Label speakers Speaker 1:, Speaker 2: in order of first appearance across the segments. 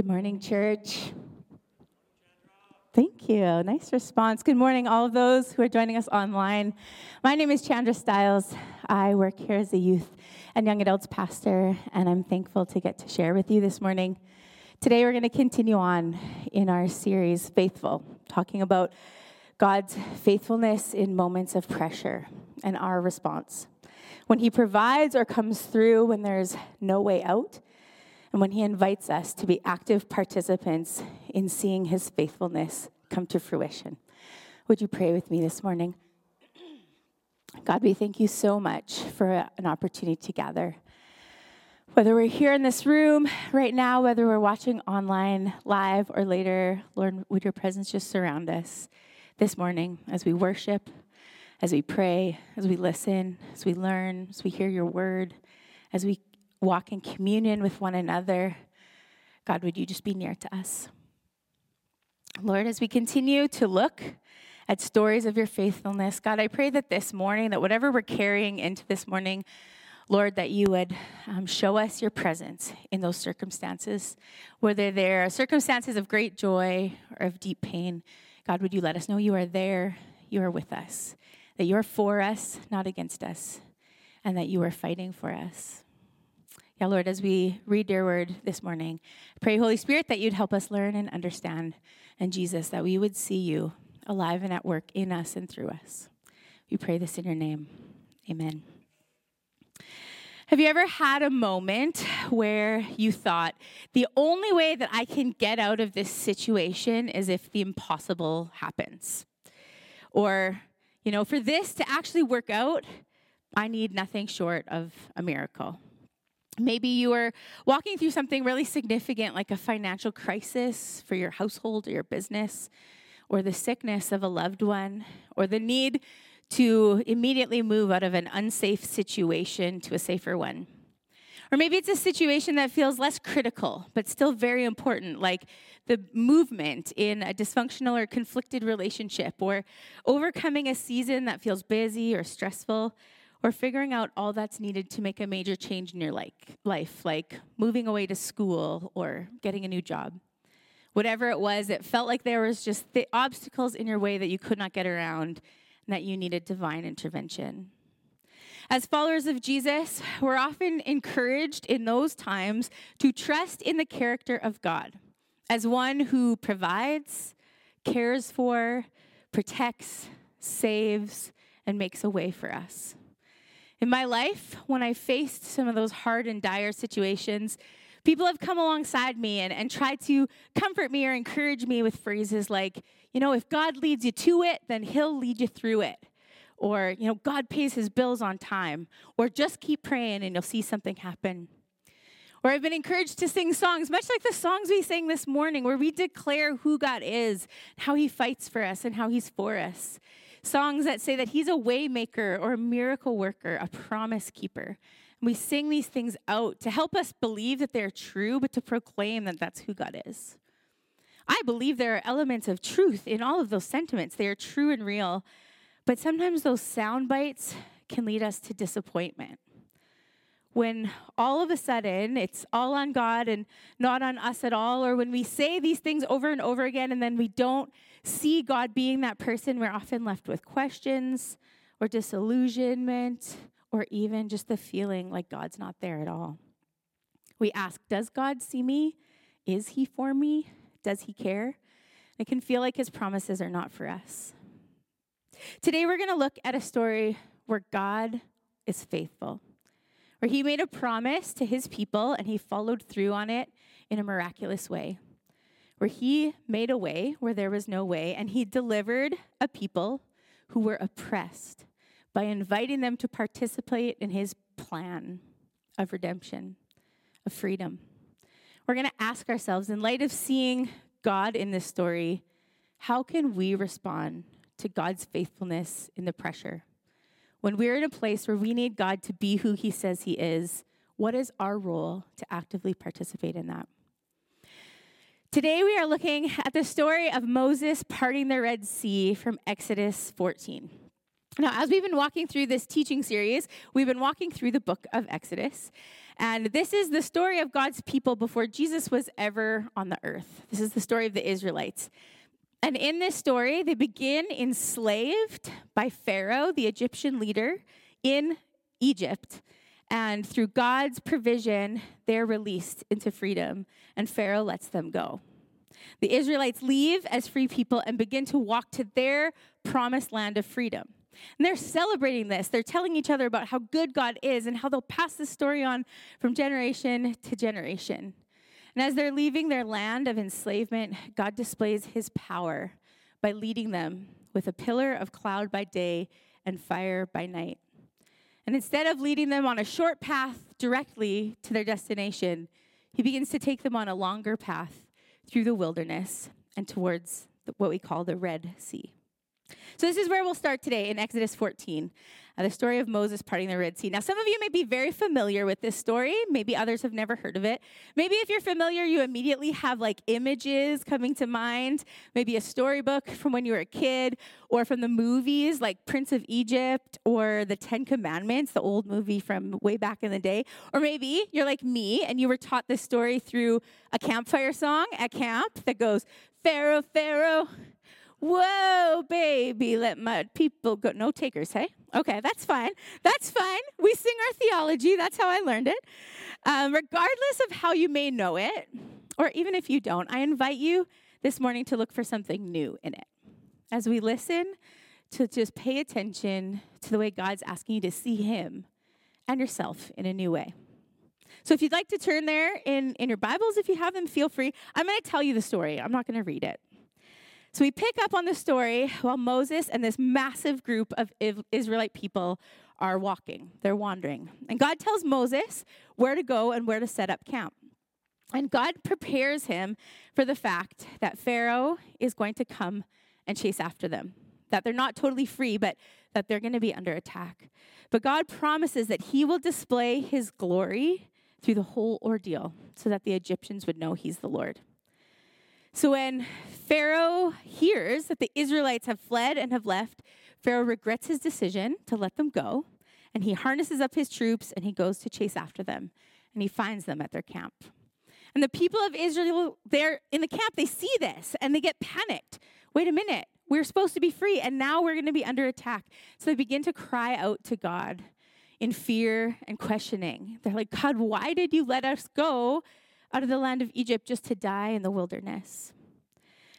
Speaker 1: Good morning, church. Thank you. Nice response. Good morning, all of those who are joining us online. My name is Chandra Stiles. I work here as a youth and young adults pastor, and I'm thankful to get to share with you this morning. Today, we're going to continue on in our series, Faithful, talking about God's faithfulness in moments of pressure and our response. When He provides or comes through when there's no way out, and when He invites us to be active participants in seeing His faithfulness come to fruition. Would you pray with me this morning? God, we thank you so much for an opportunity to gather. Whether we're here in this room right now, whether we're watching online, live, or later, Lord, would your presence just surround us this morning as we worship, as we pray, as we listen, as we learn, as we hear your word, as we walk in communion with one another. God, would you just be near to us? Lord, as we continue to look at stories of your faithfulness, God, I pray that this morning, that whatever we're carrying into this morning, Lord, that you would um, show us your presence in those circumstances, whether they're circumstances of great joy or of deep pain. God, would you let us know you are there, you are with us, that you are for us, not against us, and that you are fighting for us. Yeah, Lord, as we read your word this morning, pray, Holy Spirit, that you'd help us learn and understand, and Jesus, that we would see you alive and at work in us and through us. We pray this in your name. Amen. Have you ever had a moment where you thought, the only way that I can get out of this situation is if the impossible happens? Or, you know, for this to actually work out, I need nothing short of a miracle. Maybe you are walking through something really significant, like a financial crisis for your household or your business, or the sickness of a loved one, or the need to immediately move out of an unsafe situation to a safer one. Or maybe it's a situation that feels less critical, but still very important, like the movement in a dysfunctional or conflicted relationship, or overcoming a season that feels busy or stressful, or figuring out all that's needed to make a major change in your like, life, like moving away to school or getting a new job. Whatever it was, it felt like there was just the obstacles in your way that you could not get around and that you needed divine intervention. As followers of Jesus, we're often encouraged in those times to trust in the character of God as one who provides, cares for, protects, saves, and makes a way for us. In my life, when I faced some of those hard and dire situations, people have come alongside me and, and tried to comfort me or encourage me with phrases like, you know, if God leads you to it, then He'll lead you through it. Or, you know, God pays His bills on time. Or just keep praying and you'll see something happen. Or I've been encouraged to sing songs, much like the songs we sang this morning, where we declare who God is, how He fights for us, and how He's for us songs that say that he's a waymaker or a miracle worker, a promise keeper. And we sing these things out to help us believe that they're true, but to proclaim that that's who God is. I believe there are elements of truth in all of those sentiments. They are true and real, but sometimes those sound bites can lead us to disappointment. When all of a sudden it's all on God and not on us at all, or when we say these things over and over again and then we don't see God being that person, we're often left with questions or disillusionment or even just the feeling like God's not there at all. We ask, Does God see me? Is He for me? Does He care? It can feel like His promises are not for us. Today, we're going to look at a story where God is faithful, where He made a promise to His people and He followed through on it in a miraculous way where he made a way where there was no way, and he delivered a people who were oppressed by inviting them to participate in his plan of redemption, of freedom. We're going to ask ourselves, in light of seeing God in this story, how can we respond to God's faithfulness in the pressure? When we're in a place where we need God to be who he says he is, what is our role to actively participate in that? Today we are looking at the story of Moses parting the Red Sea from Exodus 14. Now, as we've been walking through this teaching series, we've been walking through the book of Exodus. And this is the story of God's people before Jesus was ever on the earth. This is the story of the Israelites. And in this story, they begin enslaved by Pharaoh, the Egyptian leader, in Egypt. And through God's provision, they're released into freedom, and Pharaoh lets them go. The Israelites leave as free people and begin to walk to their promised land of freedom. And they're celebrating this. They're telling each other about how good God is and how they'll pass this story on from generation to generation. And as they're leaving their land of enslavement, God displays his power by leading them with a pillar of cloud by day and fire by night. And instead of leading them on a short path directly to their destination, he begins to take them on a longer path through the wilderness and towards what we call the Red Sea. So, this is where we'll start today in Exodus 14, uh, the story of Moses parting the Red Sea. Now, some of you may be very familiar with this story. Maybe others have never heard of it. Maybe if you're familiar, you immediately have like images coming to mind, maybe a storybook from when you were a kid, or from the movies like Prince of Egypt or the Ten Commandments, the old movie from way back in the day. Or maybe you're like me and you were taught this story through a campfire song at camp that goes, Pharaoh, Pharaoh, Whoa, baby, let my people go. No takers, hey? Okay, that's fine. That's fine. We sing our theology. That's how I learned it. Um, regardless of how you may know it, or even if you don't, I invite you this morning to look for something new in it. As we listen, to just pay attention to the way God's asking you to see Him and yourself in a new way. So if you'd like to turn there in, in your Bibles, if you have them, feel free. I'm going to tell you the story. I'm not going to read it. So we pick up on the story while Moses and this massive group of Israelite people are walking, they're wandering. And God tells Moses where to go and where to set up camp. And God prepares him for the fact that Pharaoh is going to come and chase after them, that they're not totally free, but that they're going to be under attack. But God promises that he will display his glory through the whole ordeal so that the Egyptians would know he's the Lord. So when Pharaoh hears that the Israelites have fled and have left, Pharaoh regrets his decision to let them go, and he harnesses up his troops and he goes to chase after them, and he finds them at their camp. And the people of Israel, they're in the camp, they see this and they get panicked. Wait a minute, we're supposed to be free, and now we're going to be under attack. So they begin to cry out to God in fear and questioning. They're like, God, why did you let us go out of the land of Egypt just to die in the wilderness.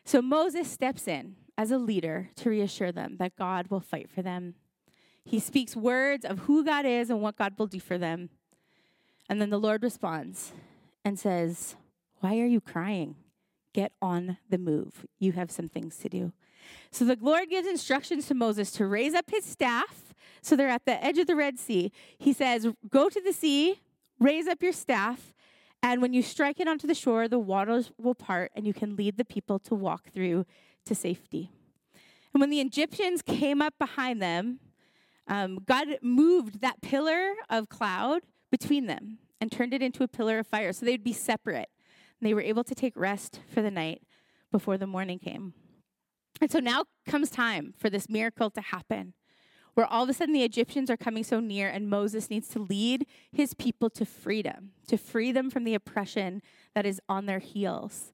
Speaker 1: So Moses steps in as a leader to reassure them that God will fight for them. He speaks words of who God is and what God will do for them. And then the Lord responds and says, Why are you crying? Get on the move. You have some things to do. So the Lord gives instructions to Moses to raise up his staff. So they're at the edge of the Red Sea. He says, Go to the sea, raise up your staff, and when you strike it onto the shore, the waters will part, and you can lead the people to walk through to safety. And when the Egyptians came up behind them, um, God moved that pillar of cloud between them and turned it into a pillar of fire so they'd be separate. And they were able to take rest for the night before the morning came. And so now comes time for this miracle to happen where all of a sudden the Egyptians are coming so near, and Moses needs to lead his people to freedom, to free them from the oppression that is on their heels.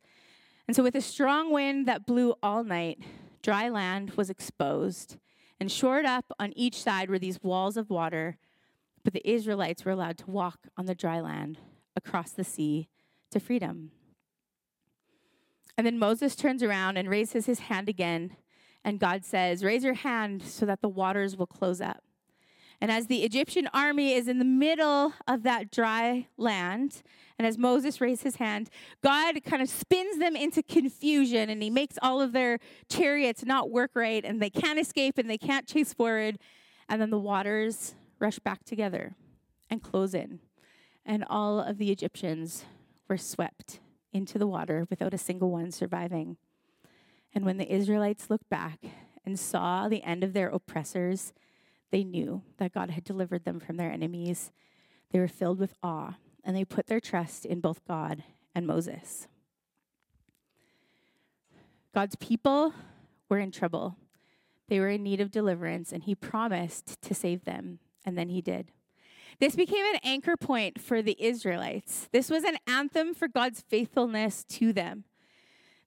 Speaker 1: And so, with a strong wind that blew all night, dry land was exposed, and shored up on each side were these walls of water. But the Israelites were allowed to walk on the dry land across the sea to freedom. And then Moses turns around and raises his hand again and God says, Raise your hand so that the waters will close up. And as the Egyptian army is in the middle of that dry land, and as Moses raised his hand, God kind of spins them into confusion and he makes all of their chariots not work right and they can't escape and they can't chase forward. And then the waters rush back together and close in. And all of the Egyptians were swept into the water without a single one surviving. And when the Israelites looked back and saw the end of their oppressors, they knew that God had delivered them from their enemies. They were filled with awe, and they put their trust in both God and Moses. God's people were in trouble. They were in need of deliverance, and He promised to save them, and then He did. This became an anchor point for the Israelites. This was an anthem for God's faithfulness to them.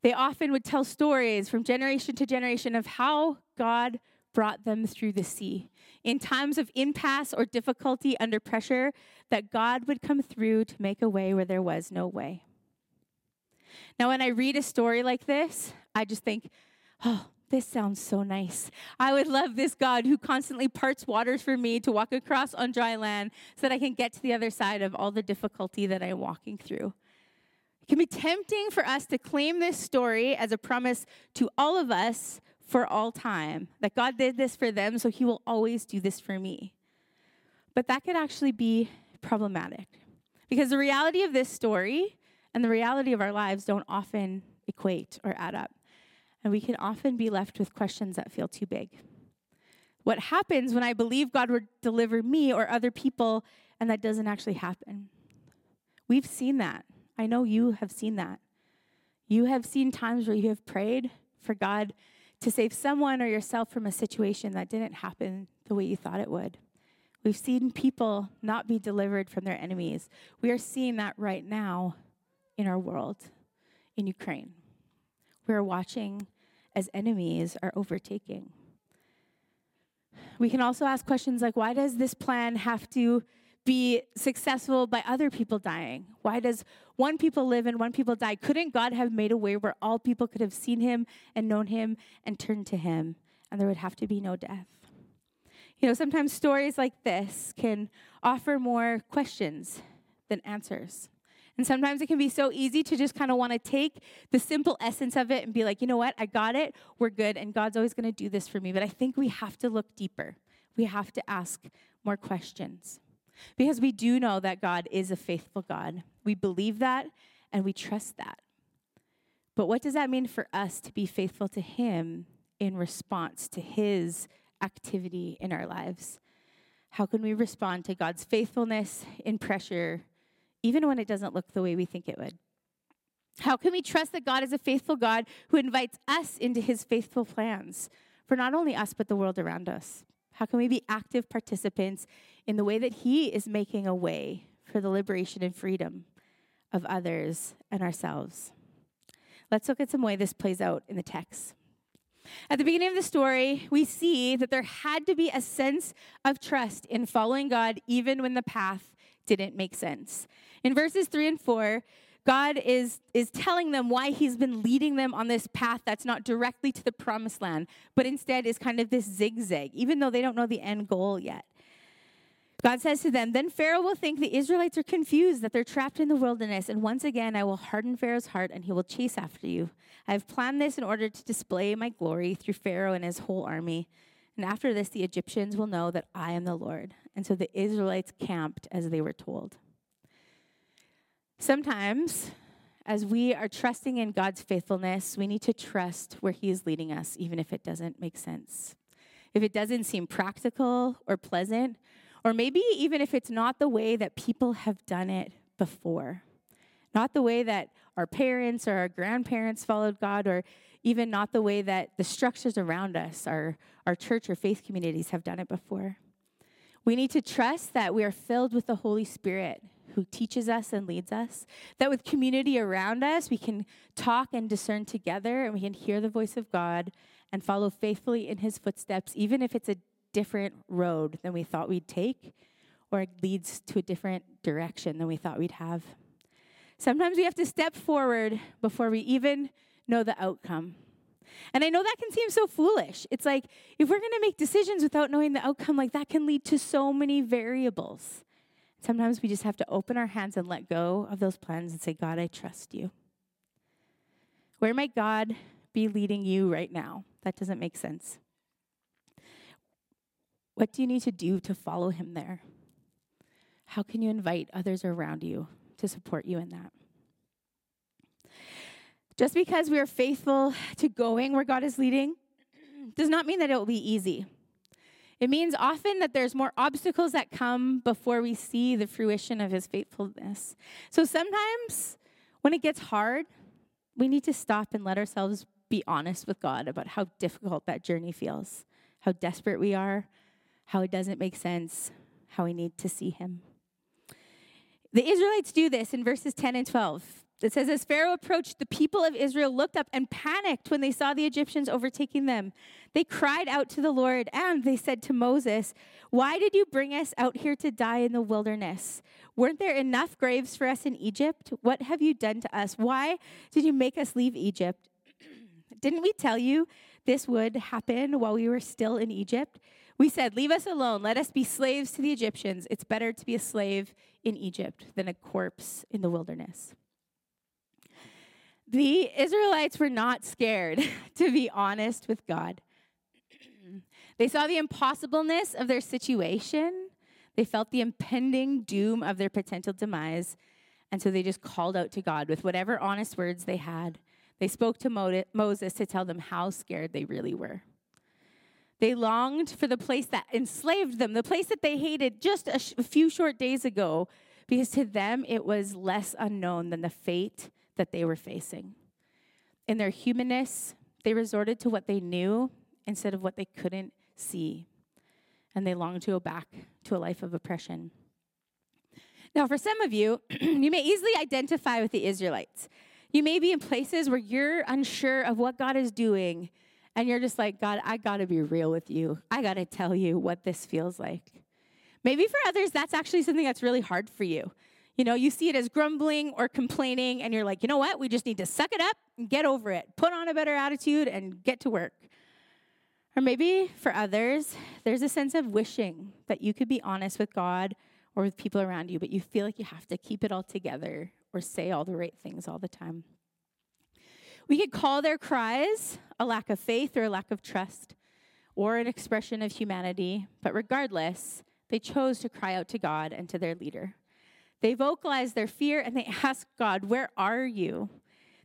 Speaker 1: They often would tell stories from generation to generation of how God brought them through the sea. In times of impasse or difficulty under pressure, that God would come through to make a way where there was no way. Now, when I read a story like this, I just think, oh, this sounds so nice. I would love this God who constantly parts waters for me to walk across on dry land so that I can get to the other side of all the difficulty that I'm walking through. Can be tempting for us to claim this story as a promise to all of us for all time that God did this for them, so he will always do this for me. But that could actually be problematic because the reality of this story and the reality of our lives don't often equate or add up. And we can often be left with questions that feel too big. What happens when I believe God would deliver me or other people and that doesn't actually happen? We've seen that. I know you have seen that. You have seen times where you have prayed for God to save someone or yourself from a situation that didn't happen the way you thought it would. We've seen people not be delivered from their enemies. We are seeing that right now in our world, in Ukraine. We are watching as enemies are overtaking. We can also ask questions like why does this plan have to be successful by other people dying? Why does one people live and one people die? Couldn't God have made a way where all people could have seen him and known him and turned to him and there would have to be no death? You know, sometimes stories like this can offer more questions than answers. And sometimes it can be so easy to just kind of want to take the simple essence of it and be like, you know what, I got it, we're good, and God's always going to do this for me. But I think we have to look deeper. We have to ask more questions. Because we do know that God is a faithful God. We believe that and we trust that. But what does that mean for us to be faithful to Him in response to His activity in our lives? How can we respond to God's faithfulness in pressure, even when it doesn't look the way we think it would? How can we trust that God is a faithful God who invites us into his faithful plans for not only us, but the world around us? How can we be active participants in the way that He is making a way for the liberation and freedom of others and ourselves? Let's look at some way this plays out in the text. At the beginning of the story, we see that there had to be a sense of trust in following God even when the path didn't make sense. In verses 3 and 4, God is, is telling them why he's been leading them on this path that's not directly to the promised land, but instead is kind of this zigzag, even though they don't know the end goal yet. God says to them, Then Pharaoh will think the Israelites are confused, that they're trapped in the wilderness, and once again I will harden Pharaoh's heart, and he will chase after you. I have planned this in order to display my glory through Pharaoh and his whole army. And after this, the Egyptians will know that I am the Lord. And so the Israelites camped as they were told. Sometimes, as we are trusting in God's faithfulness, we need to trust where He is leading us, even if it doesn't make sense. If it doesn't seem practical or pleasant, or maybe even if it's not the way that people have done it before, not the way that our parents or our grandparents followed God, or even not the way that the structures around us, our, our church or faith communities, have done it before. We need to trust that we are filled with the Holy Spirit who teaches us and leads us. That with community around us, we can talk and discern together and we can hear the voice of God and follow faithfully in his footsteps, even if it's a different road than we thought we'd take or it leads to a different direction than we thought we'd have. Sometimes we have to step forward before we even know the outcome. And I know that can seem so foolish. It's like if we're going to make decisions without knowing the outcome, like that can lead to so many variables. Sometimes we just have to open our hands and let go of those plans and say, God, I trust you. Where might God be leading you right now? That doesn't make sense. What do you need to do to follow him there? How can you invite others around you to support you in that? Just because we are faithful to going where God is leading does not mean that it will be easy. It means often that there's more obstacles that come before we see the fruition of his faithfulness. So sometimes when it gets hard, we need to stop and let ourselves be honest with God about how difficult that journey feels, how desperate we are, how it doesn't make sense, how we need to see him. The Israelites do this in verses 10 and 12. It says, As Pharaoh approached, the people of Israel looked up and panicked when they saw the Egyptians overtaking them. They cried out to the Lord, and they said to Moses, Why did you bring us out here to die in the wilderness? Weren't there enough graves for us in Egypt? What have you done to us? Why did you make us leave Egypt? Didn't we tell you this would happen while we were still in Egypt? We said, Leave us alone. Let us be slaves to the Egyptians. It's better to be a slave in Egypt than a corpse in the wilderness. The Israelites were not scared, to be honest with God. they saw the impossibleness of their situation, they felt the impending doom of their potential demise, and so they just called out to God with whatever honest words they had. They spoke to Mo- Moses to tell them how scared they really were. They longed for the place that enslaved them, the place that they hated just a, sh- a few short days ago, because to them it was less unknown than the fate that they were facing. In their humanness, they resorted to what they knew instead of what they couldn't see. And they longed to go back to a life of oppression. Now, for some of you, you may easily identify with the Israelites. You may be in places where you're unsure of what God is doing, and you're just like, God, I gotta be real with you. I gotta tell you what this feels like. Maybe for others, that's actually something that's really hard for you. You know, you see it as grumbling or complaining, and you're like, you know what? We just need to suck it up and get over it. Put on a better attitude and get to work. Or maybe for others, there's a sense of wishing that you could be honest with God or with people around you, but you feel like you have to keep it all together or say all the right things all the time. We could call their cries a lack of faith or a lack of trust or an expression of humanity, but regardless, they chose to cry out to God and to their leader. They vocalize their fear and they ask God, Where are you?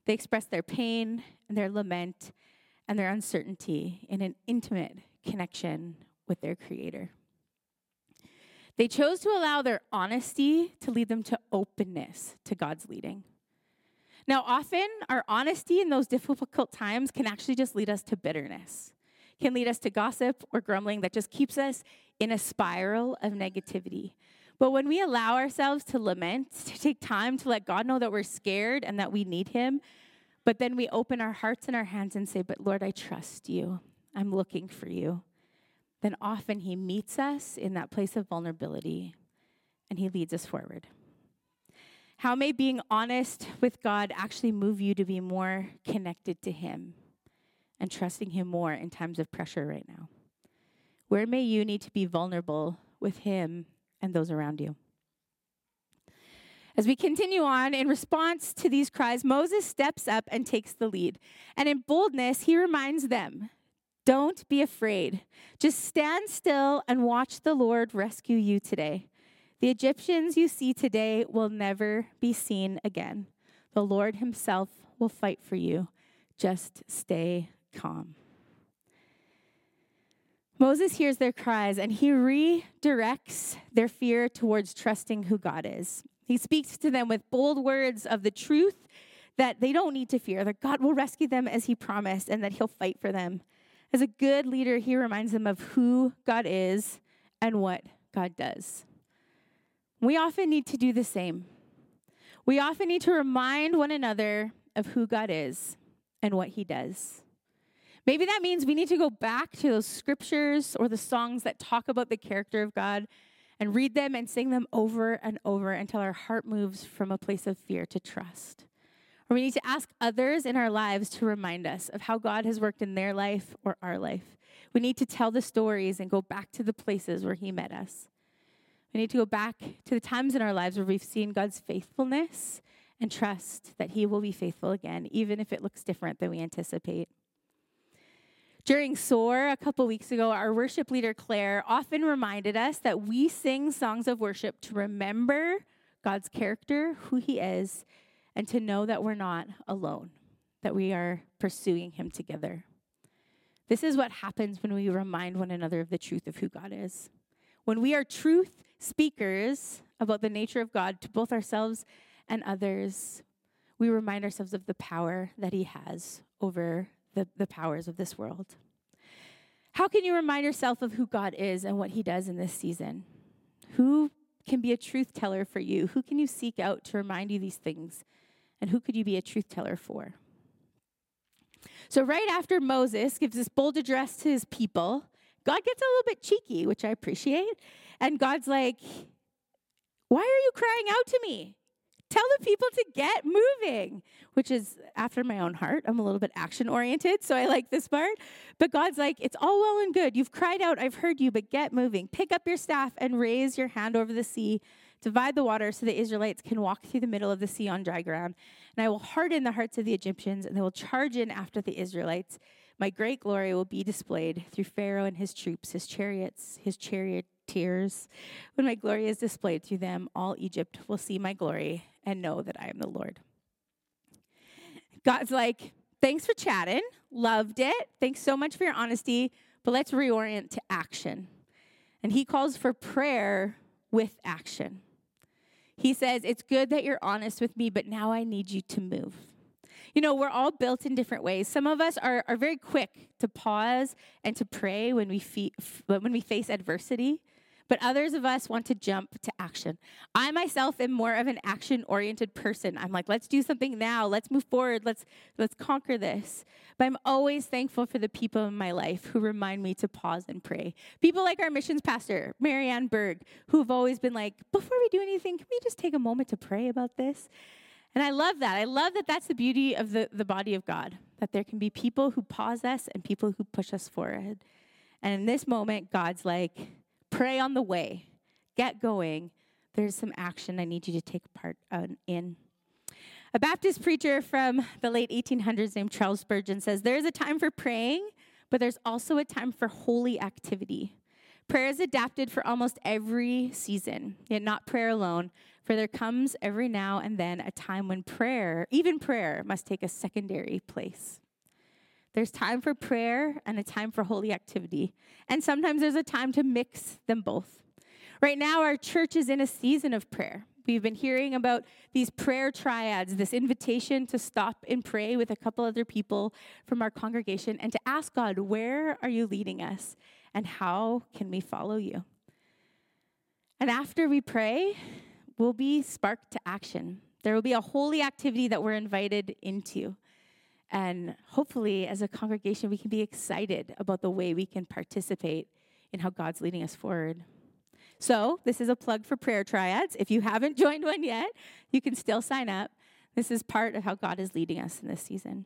Speaker 1: They express their pain and their lament and their uncertainty in an intimate connection with their Creator. They chose to allow their honesty to lead them to openness to God's leading. Now, often our honesty in those difficult times can actually just lead us to bitterness, can lead us to gossip or grumbling that just keeps us in a spiral of negativity. But when we allow ourselves to lament, to take time to let God know that we're scared and that we need Him, but then we open our hearts and our hands and say, But Lord, I trust you. I'm looking for you. Then often He meets us in that place of vulnerability and He leads us forward. How may being honest with God actually move you to be more connected to Him and trusting Him more in times of pressure right now? Where may you need to be vulnerable with Him and those around you. As we continue on, in response to these cries, Moses steps up and takes the lead. And in boldness, he reminds them don't be afraid. Just stand still and watch the Lord rescue you today. The Egyptians you see today will never be seen again. The Lord himself will fight for you. Just stay calm. Moses hears their cries and he redirects their fear towards trusting who God is. He speaks to them with bold words of the truth that they don't need to fear, that God will rescue them as he promised and that he'll fight for them. As a good leader, he reminds them of who God is and what God does. We often need to do the same. We often need to remind one another of who God is and what he does. Maybe that means we need to go back to those scriptures or the songs that talk about the character of God and read them and sing them over and over until our heart moves from a place of fear to trust. Or we need to ask others in our lives to remind us of how God has worked in their life or our life. We need to tell the stories and go back to the places where He met us. We need to go back to the times in our lives where we've seen God's faithfulness and trust that He will be faithful again, even if it looks different than we anticipate. During SOAR a couple weeks ago, our worship leader, Claire, often reminded us that we sing songs of worship to remember God's character, who He is, and to know that we're not alone, that we are pursuing Him together. This is what happens when we remind one another of the truth of who God is. When we are truth speakers about the nature of God to both ourselves and others, we remind ourselves of the power that He has over the, the powers of this world. How can you remind yourself of who God is and what He does in this season? Who can be a truth teller for you? Who can you seek out to remind you these things? And who could you be a truth teller for? So, right after Moses gives this bold address to his people, God gets a little bit cheeky, which I appreciate. And God's like, Why are you crying out to me? Tell the people to get moving, which is after my own heart. I'm a little bit action oriented, so I like this part. But God's like, It's all well and good. You've cried out, I've heard you, but get moving. Pick up your staff and raise your hand over the sea. Divide the water so the Israelites can walk through the middle of the sea on dry ground. And I will harden the hearts of the Egyptians, and they will charge in after the Israelites. My great glory will be displayed through Pharaoh and his troops, his chariots, his charioteers. When my glory is displayed through them, all Egypt will see my glory and know that I am the Lord. God's like, thanks for chatting. Loved it. Thanks so much for your honesty, but let's reorient to action. And he calls for prayer with action. He says, It's good that you're honest with me, but now I need you to move. You know, we're all built in different ways. Some of us are, are very quick to pause and to pray when we, fe- when we face adversity, but others of us want to jump to action. I myself am more of an action oriented person. I'm like, let's do something now. Let's move forward. Let's, let's conquer this. But I'm always thankful for the people in my life who remind me to pause and pray. People like our missions pastor, Marianne Berg, who have always been like, before we do anything, can we just take a moment to pray about this? And I love that. I love that that's the beauty of the, the body of God, that there can be people who pause us and people who push us forward. And in this moment, God's like, pray on the way, get going. There's some action I need you to take part uh, in. A Baptist preacher from the late 1800s named Charles Spurgeon says, There's a time for praying, but there's also a time for holy activity. Prayer is adapted for almost every season, yet not prayer alone, for there comes every now and then a time when prayer, even prayer, must take a secondary place. There's time for prayer and a time for holy activity. And sometimes there's a time to mix them both. Right now, our church is in a season of prayer. We've been hearing about these prayer triads, this invitation to stop and pray with a couple other people from our congregation and to ask God, where are you leading us and how can we follow you? And after we pray, we'll be sparked to action. There will be a holy activity that we're invited into. And hopefully, as a congregation, we can be excited about the way we can participate in how God's leading us forward. So, this is a plug for prayer triads. If you haven't joined one yet, you can still sign up. This is part of how God is leading us in this season.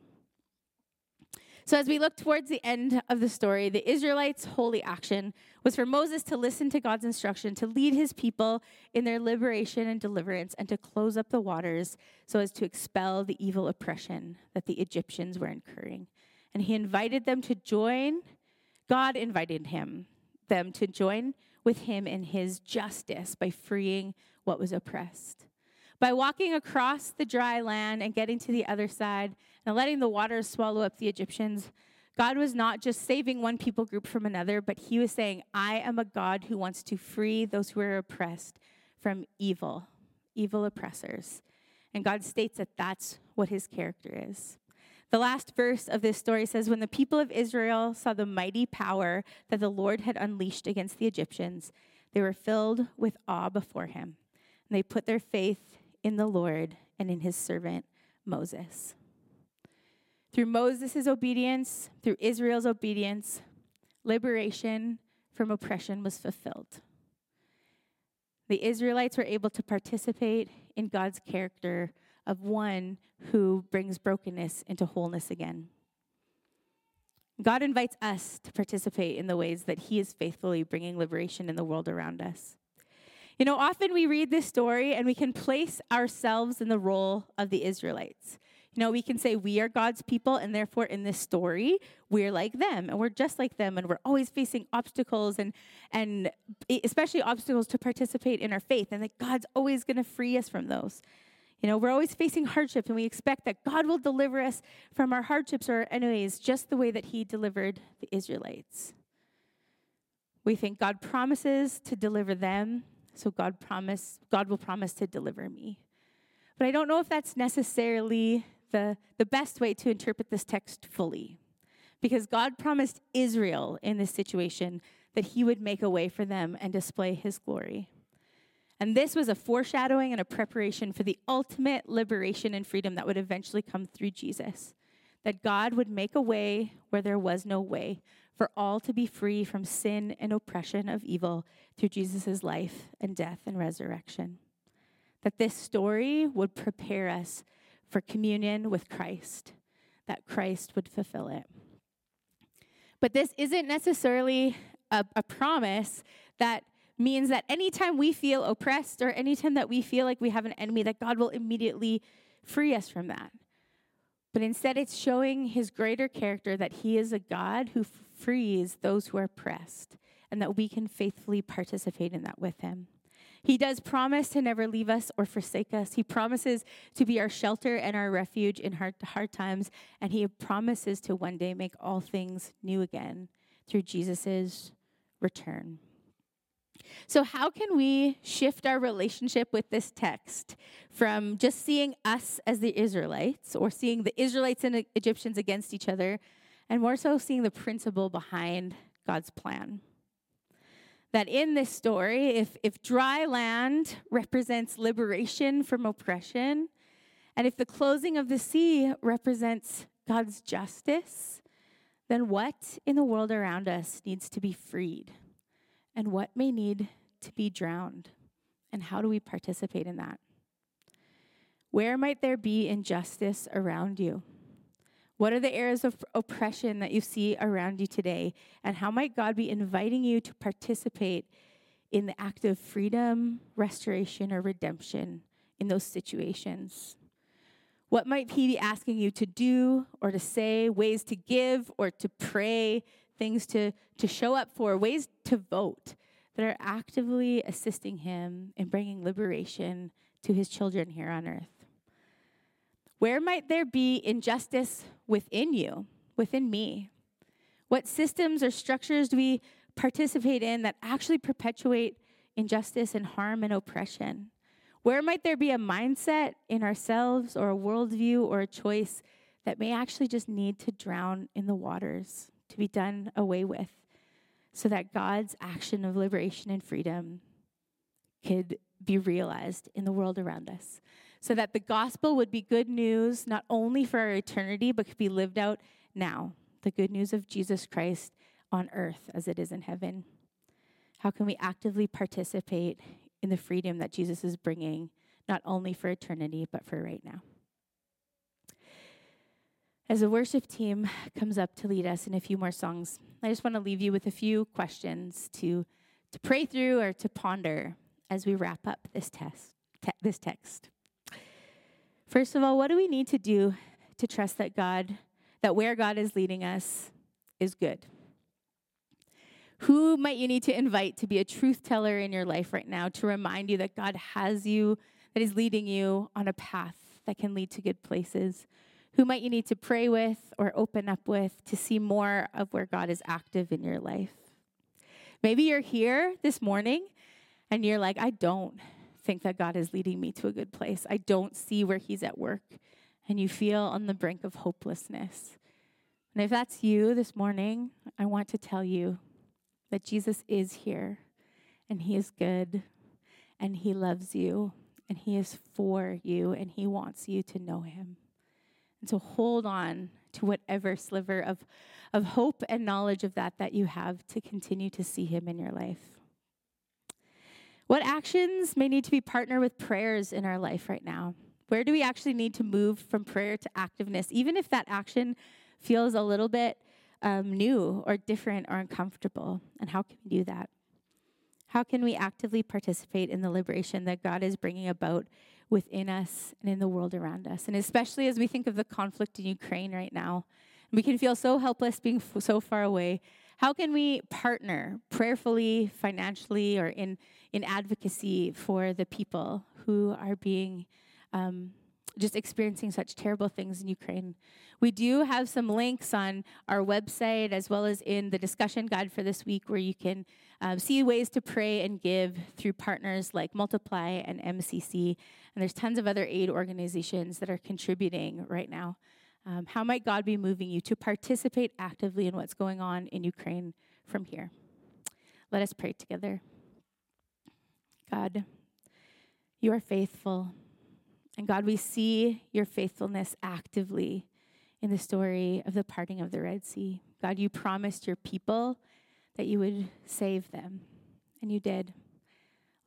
Speaker 1: So, as we look towards the end of the story, the Israelites' holy action was for Moses to listen to God's instruction to lead his people in their liberation and deliverance and to close up the waters so as to expel the evil oppression that the Egyptians were incurring. And he invited them to join, God invited him, them to join with him in his justice by freeing what was oppressed. By walking across the dry land and getting to the other side and letting the waters swallow up the Egyptians, God was not just saving one people group from another, but he was saying, I am a God who wants to free those who are oppressed from evil, evil oppressors. And God states that that's what his character is. The last verse of this story says When the people of Israel saw the mighty power that the Lord had unleashed against the Egyptians, they were filled with awe before him. And they put their faith in the Lord and in his servant Moses. Through Moses' obedience, through Israel's obedience, liberation from oppression was fulfilled. The Israelites were able to participate in God's character of one who brings brokenness into wholeness again. God invites us to participate in the ways that He is faithfully bringing liberation in the world around us. You know, often we read this story and we can place ourselves in the role of the Israelites. You know, we can say we are God's people, and therefore in this story, we're like them, and we're just like them, and we're always facing obstacles and and especially obstacles to participate in our faith, and that God's always going to free us from those. You know, we're always facing hardship, and we expect that God will deliver us from our hardships or enemies just the way that He delivered the Israelites. We think God promises to deliver them so God promise God will promise to deliver me. But I don't know if that's necessarily the, the best way to interpret this text fully. Because God promised Israel in this situation that he would make a way for them and display his glory. And this was a foreshadowing and a preparation for the ultimate liberation and freedom that would eventually come through Jesus. That God would make a way where there was no way, for all to be free from sin and oppression of evil through Jesus' life and death and resurrection. That this story would prepare us for communion with Christ, that Christ would fulfill it. But this isn't necessarily a, a promise that means that anytime we feel oppressed or anytime that we feel like we have an enemy, that God will immediately free us from that. But instead, it's showing his greater character that he is a God who frees those who are oppressed and that we can faithfully participate in that with him. He does promise to never leave us or forsake us. He promises to be our shelter and our refuge in hard, hard times. And he promises to one day make all things new again through Jesus' return. So, how can we shift our relationship with this text from just seeing us as the Israelites or seeing the Israelites and Egyptians against each other, and more so seeing the principle behind God's plan? That in this story, if, if dry land represents liberation from oppression, and if the closing of the sea represents God's justice, then what in the world around us needs to be freed? And what may need to be drowned? And how do we participate in that? Where might there be injustice around you? What are the areas of oppression that you see around you today? And how might God be inviting you to participate in the act of freedom, restoration, or redemption in those situations? What might He be asking you to do or to say, ways to give or to pray, things to, to show up for, ways to vote that are actively assisting Him in bringing liberation to His children here on earth? Where might there be injustice within you, within me? What systems or structures do we participate in that actually perpetuate injustice and harm and oppression? Where might there be a mindset in ourselves or a worldview or a choice that may actually just need to drown in the waters, to be done away with, so that God's action of liberation and freedom could be realized in the world around us? So that the gospel would be good news not only for our eternity, but could be lived out now. The good news of Jesus Christ on earth as it is in heaven. How can we actively participate in the freedom that Jesus is bringing, not only for eternity, but for right now. As the worship team comes up to lead us in a few more songs, I just want to leave you with a few questions to, to pray through or to ponder as we wrap up this test, te- this text. First of all, what do we need to do to trust that God, that where God is leading us is good? Who might you need to invite to be a truth teller in your life right now to remind you that God has you, that He's leading you on a path that can lead to good places? Who might you need to pray with or open up with to see more of where God is active in your life? Maybe you're here this morning and you're like, I don't think that God is leading me to a good place. I don't see where He's at work. And you feel on the brink of hopelessness. And if that's you this morning, I want to tell you that Jesus is here and He is good and He loves you and He is for you and He wants you to know Him. And so hold on to whatever sliver of, of hope and knowledge of that that you have to continue to see Him in your life. What actions may need to be partnered with prayers in our life right now? Where do we actually need to move from prayer to activeness, even if that action feels a little bit um, new or different or uncomfortable. And how can we do that? How can we actively participate in the liberation that God is bringing about within us and in the world around us? And especially as we think of the conflict in Ukraine right now, we can feel so helpless being f- so far away. How can we partner prayerfully, financially, or in, in advocacy for the people who are being um, just experiencing such terrible things in Ukraine. We do have some links on our website as well as in the discussion guide for this week where you can um, see ways to pray and give through partners like Multiply and MCC. And there's tons of other aid organizations that are contributing right now. Um, how might God be moving you to participate actively in what's going on in Ukraine from here? Let us pray together. God, You are faithful. And God, we see your faithfulness actively in the story of the parting of the Red Sea. God, you promised your people that you would save them, and you did.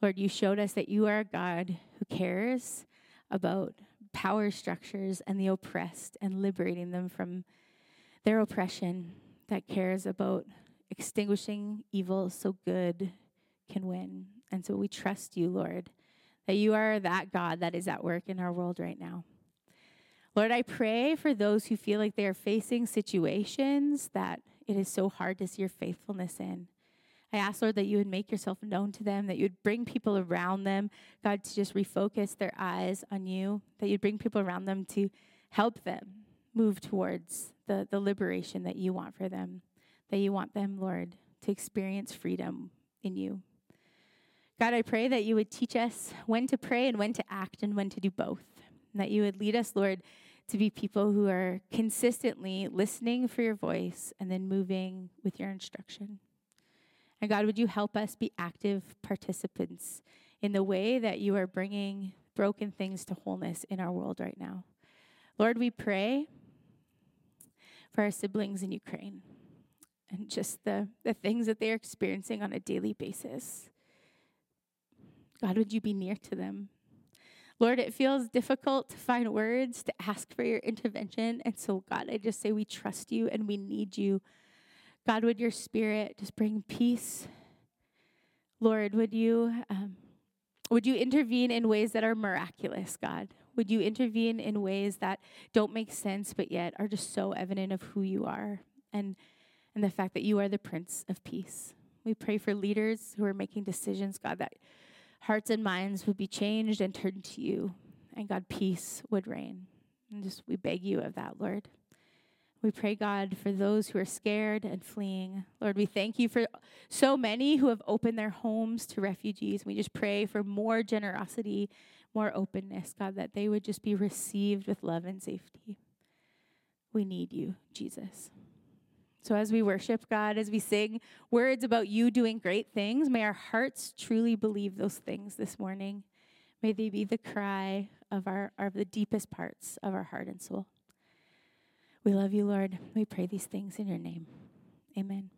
Speaker 1: Lord, you showed us that you are a God who cares about power structures and the oppressed and liberating them from their oppression, that cares about extinguishing evil so good can win. And so we trust you, Lord, that you are that God that is at work in our world right now. Lord, I pray for those who feel like they are facing situations that it is so hard to see your faithfulness in. I ask, Lord, that you would make yourself known to them, that you would bring people around them, God, to just refocus their eyes on you, that you'd bring people around them to help them move towards the, the liberation that you want for them, that you want them, Lord, to experience freedom in you. God, I pray that you would teach us when to pray and when to act and when to do both, and that you would lead us, Lord, to be people who are consistently listening for your voice and then moving with your instruction. And God, would you help us be active participants in the way that you are bringing broken things to wholeness in our world right now? Lord, we pray for our siblings in Ukraine and just the, the things that they're experiencing on a daily basis. God, would you be near to them? Lord, it feels difficult to find words to ask for your intervention. And so, God, I just say we trust you and we need you. God, would your spirit just bring peace? Lord, would you um, would you intervene in ways that are miraculous, God? Would you intervene in ways that don't make sense but yet are just so evident of who you are and and the fact that you are the Prince of Peace? We pray for leaders who are making decisions, God, that hearts and minds would be changed and turned to you, and God, peace would reign. And just we beg you of that, Lord. We pray, God, for those who are scared and fleeing. Lord, we thank you for so many who have opened their homes to refugees. We just pray for more generosity, more openness, God, that they would just be received with love and safety. We need you, Jesus. So, as we worship God, as we sing words about you doing great things, may our hearts truly believe those things this morning. May they be the cry of, our, of the deepest parts of our heart and soul. We love you, Lord. We pray these things in your name. Amen.